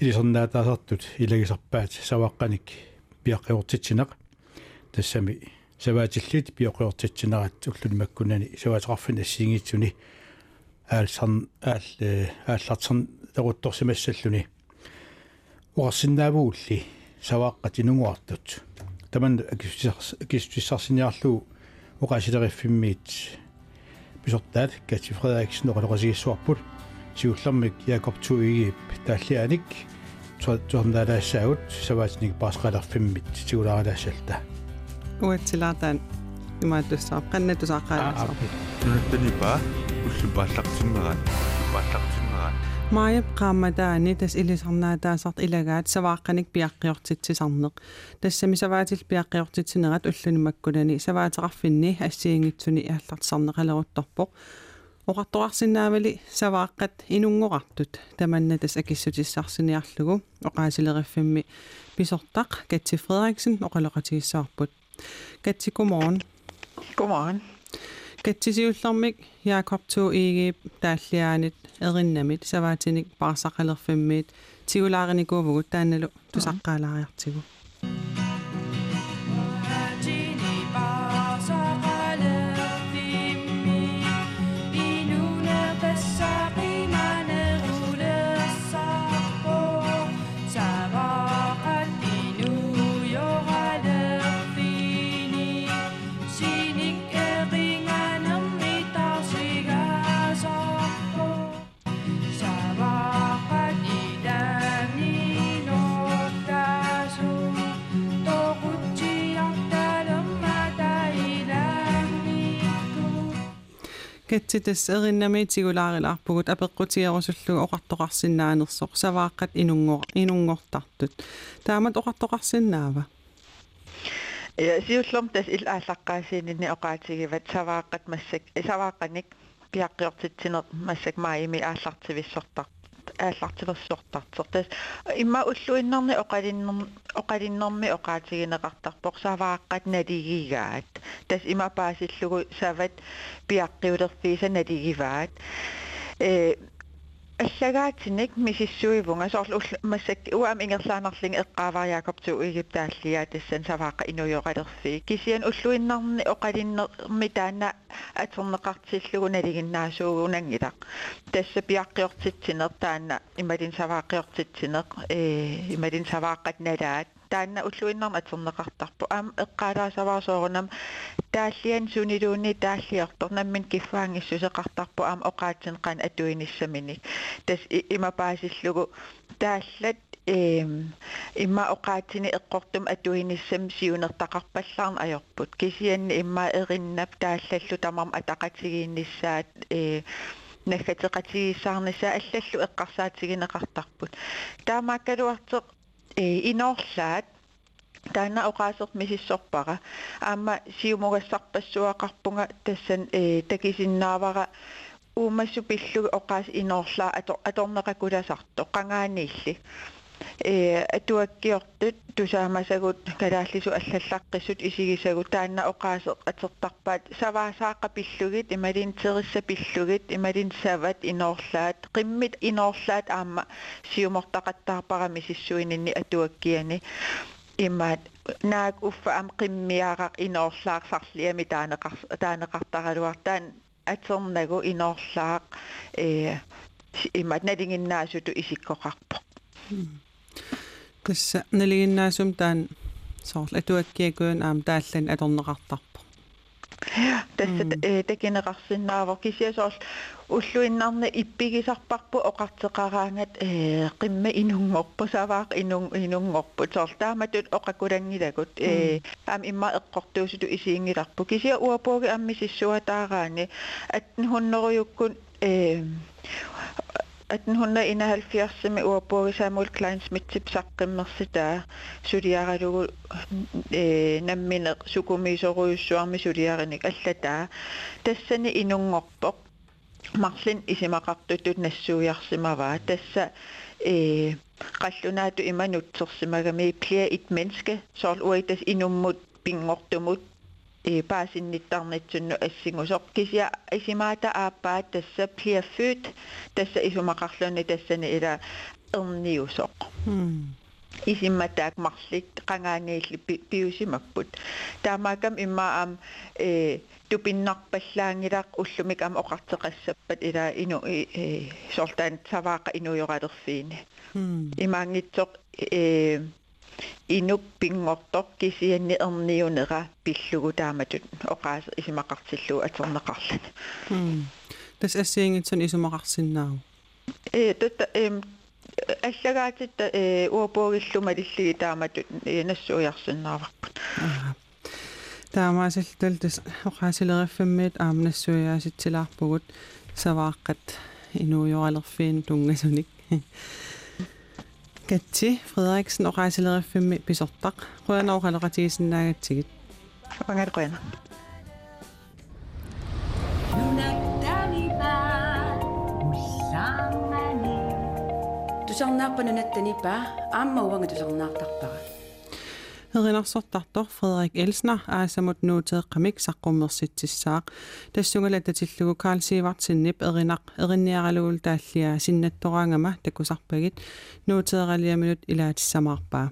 Speaker 4: илисернаатаасартут илагисарпаат саваққаник пиаққиортитсинеқ тассами саваатиллит пиаққиортитсинерат уллуни маккунани саваатеқарфин ассиингитсуни аалсарн аал ааллартарн тарутторсимассаллуни уарсиннаавуулли савааққа тинугуартут таман акистиссарсиниарлуу уқасилериффиммиит писортаат кати фредериксен оқалоқасигиссуарпут сиуллэрмик Якоб Туиги тааллианик туарнаалаассаагут саваатник паасқалерфиммит сигулааралаассалта
Speaker 3: уатсилаатаан имааттуссаа қаннатусааққаалаасаа
Speaker 6: нунаттанипа уллупааллартиммерат пааллартиммерат
Speaker 3: мааяп qaamataani tas ilisarnaataasart ilagaat savaaqanik piaqqiortitsisarneq tassami savaatil piaqqiortitsinerat ulluni makkulani savaateqarfinni assiingitsuni iallartisarneqaleruttorpoq oqartoqarsinnaavali savaaqqat inungoqartut tamanna tas akissutissarсиниарлугу oqaasileriffimmi pisortaq Katsi Frederiksen oqaloqatigissaarput Katsi godmorgen
Speaker 11: godmorgen
Speaker 3: Katsisiullermik Jakob Tog Ege taalliaanit erinnamit savaatinik parsaqalerfimmiit tigulaarinikuuvugut taannalu tusaqqaalaariartigu катситас эриннамиитигулаарилаарпугут апеққутиерусуллугу оқартоқарсиннааnersoq савааққат инунгор инунгортартут таамат оқартоқарсиннаава
Speaker 11: я сиуллерм тас ил ааллаққаасиининни оқаатигиват савааққат массак савааққаник пиаққиортитсинер массак маими ааллартивиссортар ааллартилерсуортартер тас имма уллуиннерни оқалиннер оқалиннерми оқаатигинеқартарпоқ савааққат налигигаат тас има паасиллугу сават пиаққиулерфииса налигиваат э
Speaker 16: аллагаатиник мисиссуивунга соорлу массак уам ингерлаанерлин эққаавариакопту игиптааллиа тассан савааqa инуйоқалерфи. Кисиан уллуиннарни оқалиннерми таана атернеқартиллугу налигиннаасуугунангилақ тасса пиаққиортитсинер таана ималин саваақиортитсинеқ э ималин савааққат налаат таанна уллуиннарма атернеқартарпу аама эққалаасаваасоорунам тааллиан сунилууни тааллиортор наммин киффаангиссусеқартарпу аама оqaатсин qan атуиниссамини тас имапаасиллугу тааллат эм имма оqaатсини эққортум атуиниссам сиунертақарпаллаарна ajorput кисианни имма эриннап тааллаллу тамарма атақатигиинниссаат э наггатеқатигиссаарнисаа аллаллу эққарсаатигинеқартарпут таамааккалуартеқ э иноорлаат таана оqaасерт мисиссорпара аама сиумугассарпассуақарпунга тассан э такисиннаавара уумассу пиллуги оqaас иноорлаа аторнеқакуласарто qangaaniilli Э атуаккиортут тусаамасагут калааллису аллаллаққиссут исигисагу таанна оqaase атертарпаат саваасааqa пиллугит ималин терисса пиллугит ималин сават иноорлаат қиммит иноорлаат аама сиумортақаттаарпарами сиссуининни атуаккиани имаат наак уффа ам qimmiaraq иноорлаарсарлиами таанеқар таанеқартаралуартаан атернагу иноорлаақ э имаат налингиннаасуту исиккоқарпо
Speaker 3: тасса налигиннаасум таан соорл атуаккиакуун аам тааллан аторнеқартарпо
Speaker 16: тасса э такинеқарсиннаавор кисиасоорл уллуиннарна иппигисарпарпу оқартеқараангат э қимма инунгорпу саваақ инун инунгорпу соорлааматут оқакулангилагут э аам имма эққортуусуту исиингиларпу кисиа уапууги амми сиссуатаараани атнхуннеруйуккун э 1871 med ordbogen Samuel Klein Smith til Sakkemersitaa, Sudiaralugu nammine sukumisoruyussuarmi Sudiarinik allataa. Tässäni inungorpoq maqlin isimaqartutut nassuujarsimavaa. Tässä qallunaatu imanutsersimagami plia it menneske, sol uitas inummut pingortumut э паасинниттарнитсунну ассигусоқ кися исимаата ааппаат тасса plia født тасса исумақарлуни тассани ила эрниусоқ исимматаак марлит qangaaniilli piusimapпут таамаакам иммаам э тупиннарпаллаангилаақ уллумик ам оқартеқассаппат ила ину э сортаан савааqa инуйоралерфиини имаангитсоқ э инуп пингортор кисианни эрниунера пиллугу тааматут оqaas исимақартиллуу атернеқарлани
Speaker 3: тас ассиингитсун исумақарсиннаау
Speaker 16: э тата эм аллагаатитта э уопоогиллума лиллиги тааматут нассуярсиннааварпут
Speaker 3: таамаасиллтул тас оqaасилериффаммиит аамнассуяаситсилаарпугут савааққат инуйоралерфиин тунгасуник катси Фредерикsen оqaасилериффамми писортақ қуянаоқалеқатигисиннаагатсигит
Speaker 16: пангалқуяна
Speaker 2: тусарнааппанунаттанипа аама уанга тусарнаартарпара
Speaker 3: Эринарсортартор Фредерик Элснер аасамут нуутеэккамик саққуммерситсissaaq тассунгала татиллугу Карл Сивартсиннип эринақ эринниаралугул тааллиа синнаттораангама такусарпагит нуутеэралиаминут илаатиссамаарпаа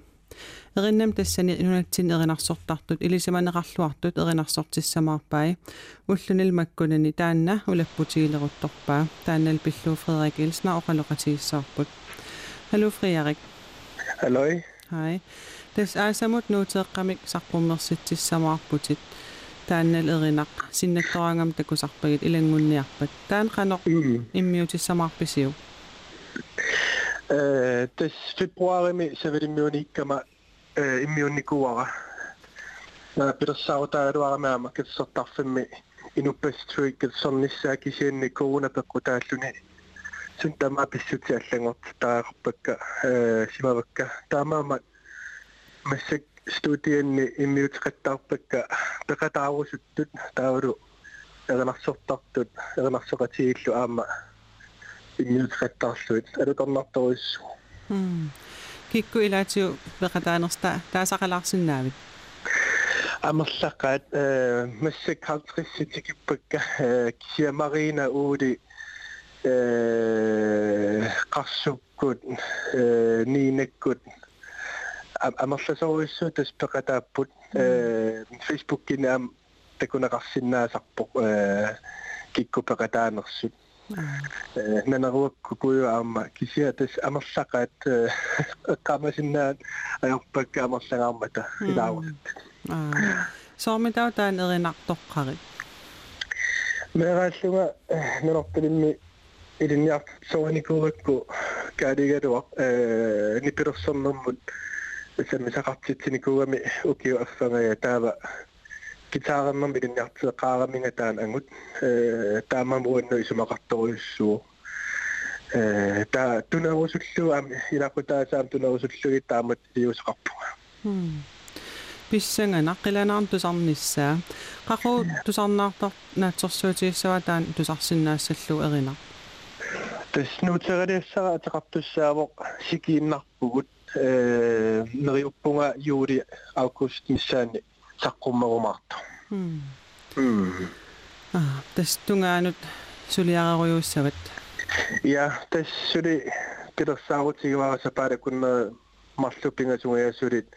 Speaker 3: эриннам тассани нунатсин эринарсортартут илисаманеқарлуартут эринарсортиссамаарпаи уллунил маккунани таанна улаппутигилерутторпаа тааннал пиллуу Фредерик Элснер оқалоқатигиссаарпут Hallo Frederik.
Speaker 17: Halløj.
Speaker 3: Hej. Тас аасамут нуутеэккамик сарпуммерситсиссамаарпутит тааннал эринақ синнаттораангам такусарпагит илангунниарпат. Таан қанеқ иммиутиссамаарписиу
Speaker 17: э тас фебруарими савилиммиуниккама э иммиунникуара на персаутааруарамаама киссертарфимми инуппастуик киссерниссаа кисианни кууна пеккутааллуни сун тама писсути аллагорт таақарпакка э симавакка. Таамаама массак студианни иммиутеқаттаарпакка пеқатаарусуттут таавалу эрнарсортартут эрнарсоқатигиллу аама иммиутеқаттаарлуит алуторнарторуссу
Speaker 3: кикку илаатиу пеқатаанерста таасақалаарсинаавит
Speaker 17: амерлаққаат э массак халтрисситикиппакка кисиа марина уули э qarsukkud э niinakkut амерласоруиссуу таспеқатааппут э фейсбуккини ам такунеқарсинаасарпоқ э киккупеқатаанерсут э нанеруакку куйу аама кисиа тас амерлақаат эққамасиннаат аёрпакка амерлагаармата илааварт
Speaker 3: аа соомитау таан эринартоққарит
Speaker 17: мерааллуга нунарталимми илинниар соаникууракку каалигалуа э нипирсэрнэрмут самисақартитсиникугами укиу аффангая таава. Гитаарнэрм илинниартеқаараминга таан ангут. Э таамам уанну исумақарторуйуссуу э та тунерусуллу ам илақутаасаам тунерусуллуги таамат иусеқарпуга
Speaker 3: писсанга наққиланаарн тусарниссаа қақу тусарнаартар наатсорсуутииссава таан тусарсиннаассаллу эрина.
Speaker 17: Таснуутералиассара атеқартуссаавоқ сикииннарпугут э нериуппунга юули август миссаани саққуммерумаарто
Speaker 3: м аа тастунгаанут сулиараруйууссават
Speaker 17: я тассули пилерсаарутигивараса паалакунна марлуппингасунгаясулит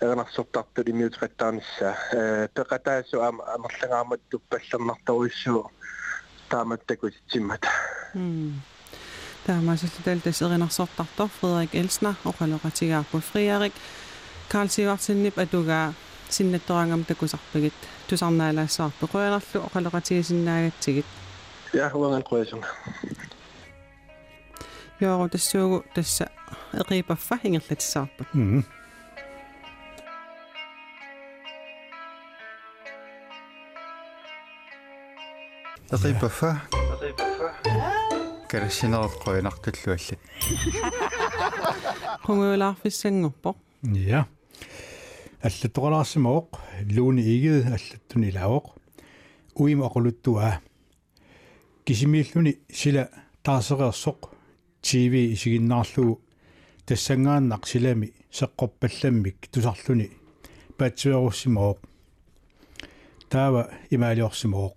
Speaker 17: эрнарсортарту лимиутеқаттаарнissaа э пеқатаасу аама амерлангаамат туппаллернарторуиссуу тааматтакутитсиммата
Speaker 3: м kaamaasuteltas erinarsortartor Frederik Elsner oqaloqatigaarpu Friarik Karl Sivartinnip atugaa sinnattoraangam takusarpigit tusarnaalaassaarpu qoyanarlu oqaloqatigisinnaagatigit Ja,
Speaker 17: uangan qoyasunga. Joo,
Speaker 3: tassuugu tassa eqipaffa hingerlatissaarpu. Mhm.
Speaker 4: Eqipaffa.
Speaker 18: Eqipaffa. Карсинерат қуинартуллуаллат
Speaker 3: қунгуулаарфиссангорпо
Speaker 4: ja аллаттоқалаарсимаоқ лууни игид аллаттуни илаавоқ уима оқулуттуа кисимииллуни сила таасереерсоқ тв исигиннаарлугу тассангааннақ силами сеққорпалламмик тусарлуни. Паатсуеруссимаоқ таава имаалиорсимаоқ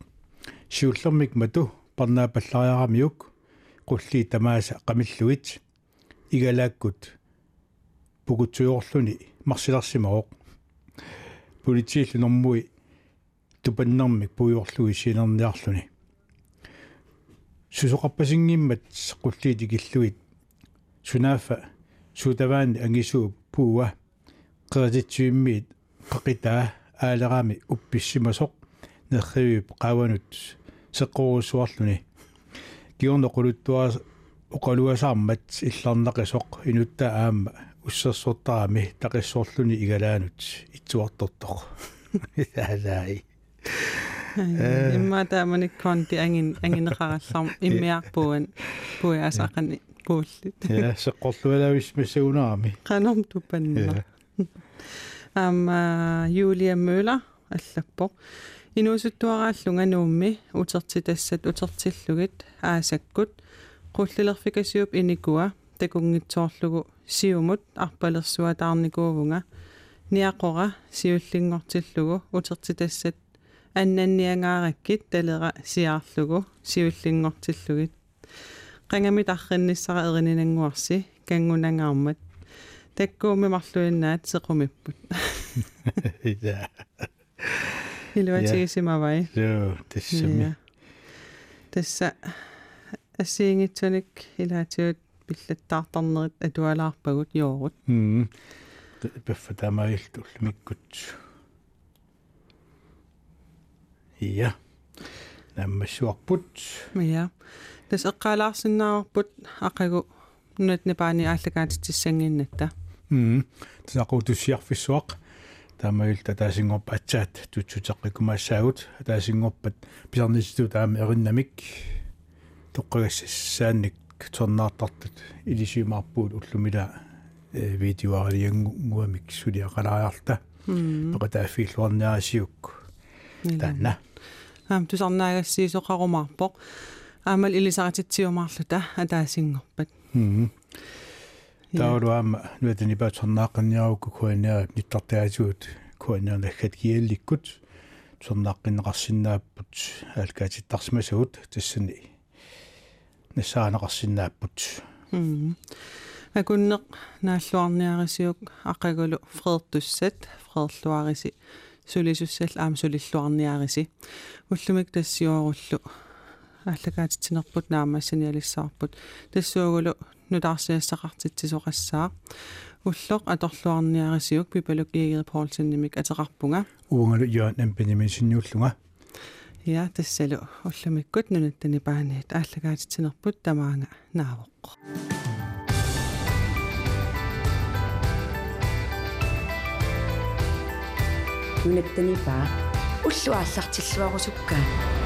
Speaker 4: сиуллермик мату парнаапаллариарамиук qulli tamaasa qamilluit игалааккут пугутсуйорлуни марсиларсимаоқ. Политииллу нормуи тупаннэрмик пуйорлуги синерниарлуни сусоқарпасингиммат qulliiti киллуит. Сунаафа сутаваани ангисуу пууа. Qeratitsuimmiit qaqitаа аалерами упписсимасоқ. Нерривип qaavanut seqqorussuarluni киорнеқулуттуа оқалуасаармат илларнақисоқ инутта аама уссерсортарами тақиссоорлуни игалаанут итсуартортоқ таалаи
Speaker 3: имма тааманик конти ангин ангинеқаралларм иммиарпуан пуяасақани пууллит
Speaker 4: я сеққорлуалавис массагунаарами
Speaker 3: каном тупанна ама юлия мøller аллаппо инуусуттуарааллунга нуумми утертитассат утертиллугит аасаккут qullilerfikasiup inikua takunngitsoorlugu siumut arpalersuatаарnikуувнга ниақора сиуллингортиллугу утерtitassat аннанниангаараккит талера сиаарлугу сиуллингортиллугит qangamit арринниссара эрининангуарси кангунангаармат таккууми марлуиннаат сеқумиппут илуатигисимавай
Speaker 4: joo тассами
Speaker 3: тасса ассиингитсуник илаатиут пиллаттаартарнерит атуалаарпагут yoorut
Speaker 4: м пеффа тамаилтул миккут ja наммассуарпут
Speaker 3: ja тас эққалаарсиннаарпут ақагу нунат напаани ааллагаатитсангиннатта
Speaker 4: м тасақу туссиарфиссуақ таамаилта таасингорп атсаат тутсутеққикумаассаагут таасингорпат писарниситу таама эриннамик тоққагассаанник торнаартартут илисимаарпуут уллумила э видеоариангуамик сулиақалаариарта пеқатааффииллуарниарасиук таанна.
Speaker 3: Аам тусарнаагассиисоқарумаарпоқ аамал илисаратитсиумаарлута атаасингорпат
Speaker 4: таулуама нуатани паатсорнааққинниарукку куаниарап ниттартаасуут куаниарнаггат киалликкут сорнааққиннеқарсинааппут аалкаатиттарсимасагут тассани нассаанеқарсинааппут
Speaker 3: м акуннеқ нааллуарниарисиук ақагулу фреертуссат фреерлуариси сулисуссал аама сулиллуарниариси уллумик тассиуаруллу аллагаатитсинерпут наамассаниалиссаарпут тассуугулу нутаарсиассақартитсисоқассаа уллоқ аторлуарниарисиук пипалук иигери поолсиннимик атеқарпунга
Speaker 4: уунгалу юан ампанимисинниуллунга
Speaker 3: я тассалу уллумиккут нунаттани пааниит ааллагаатитсинерпут тамаанга наавоқ
Speaker 2: нунаттани паа уллуааллартиллуарусуккаа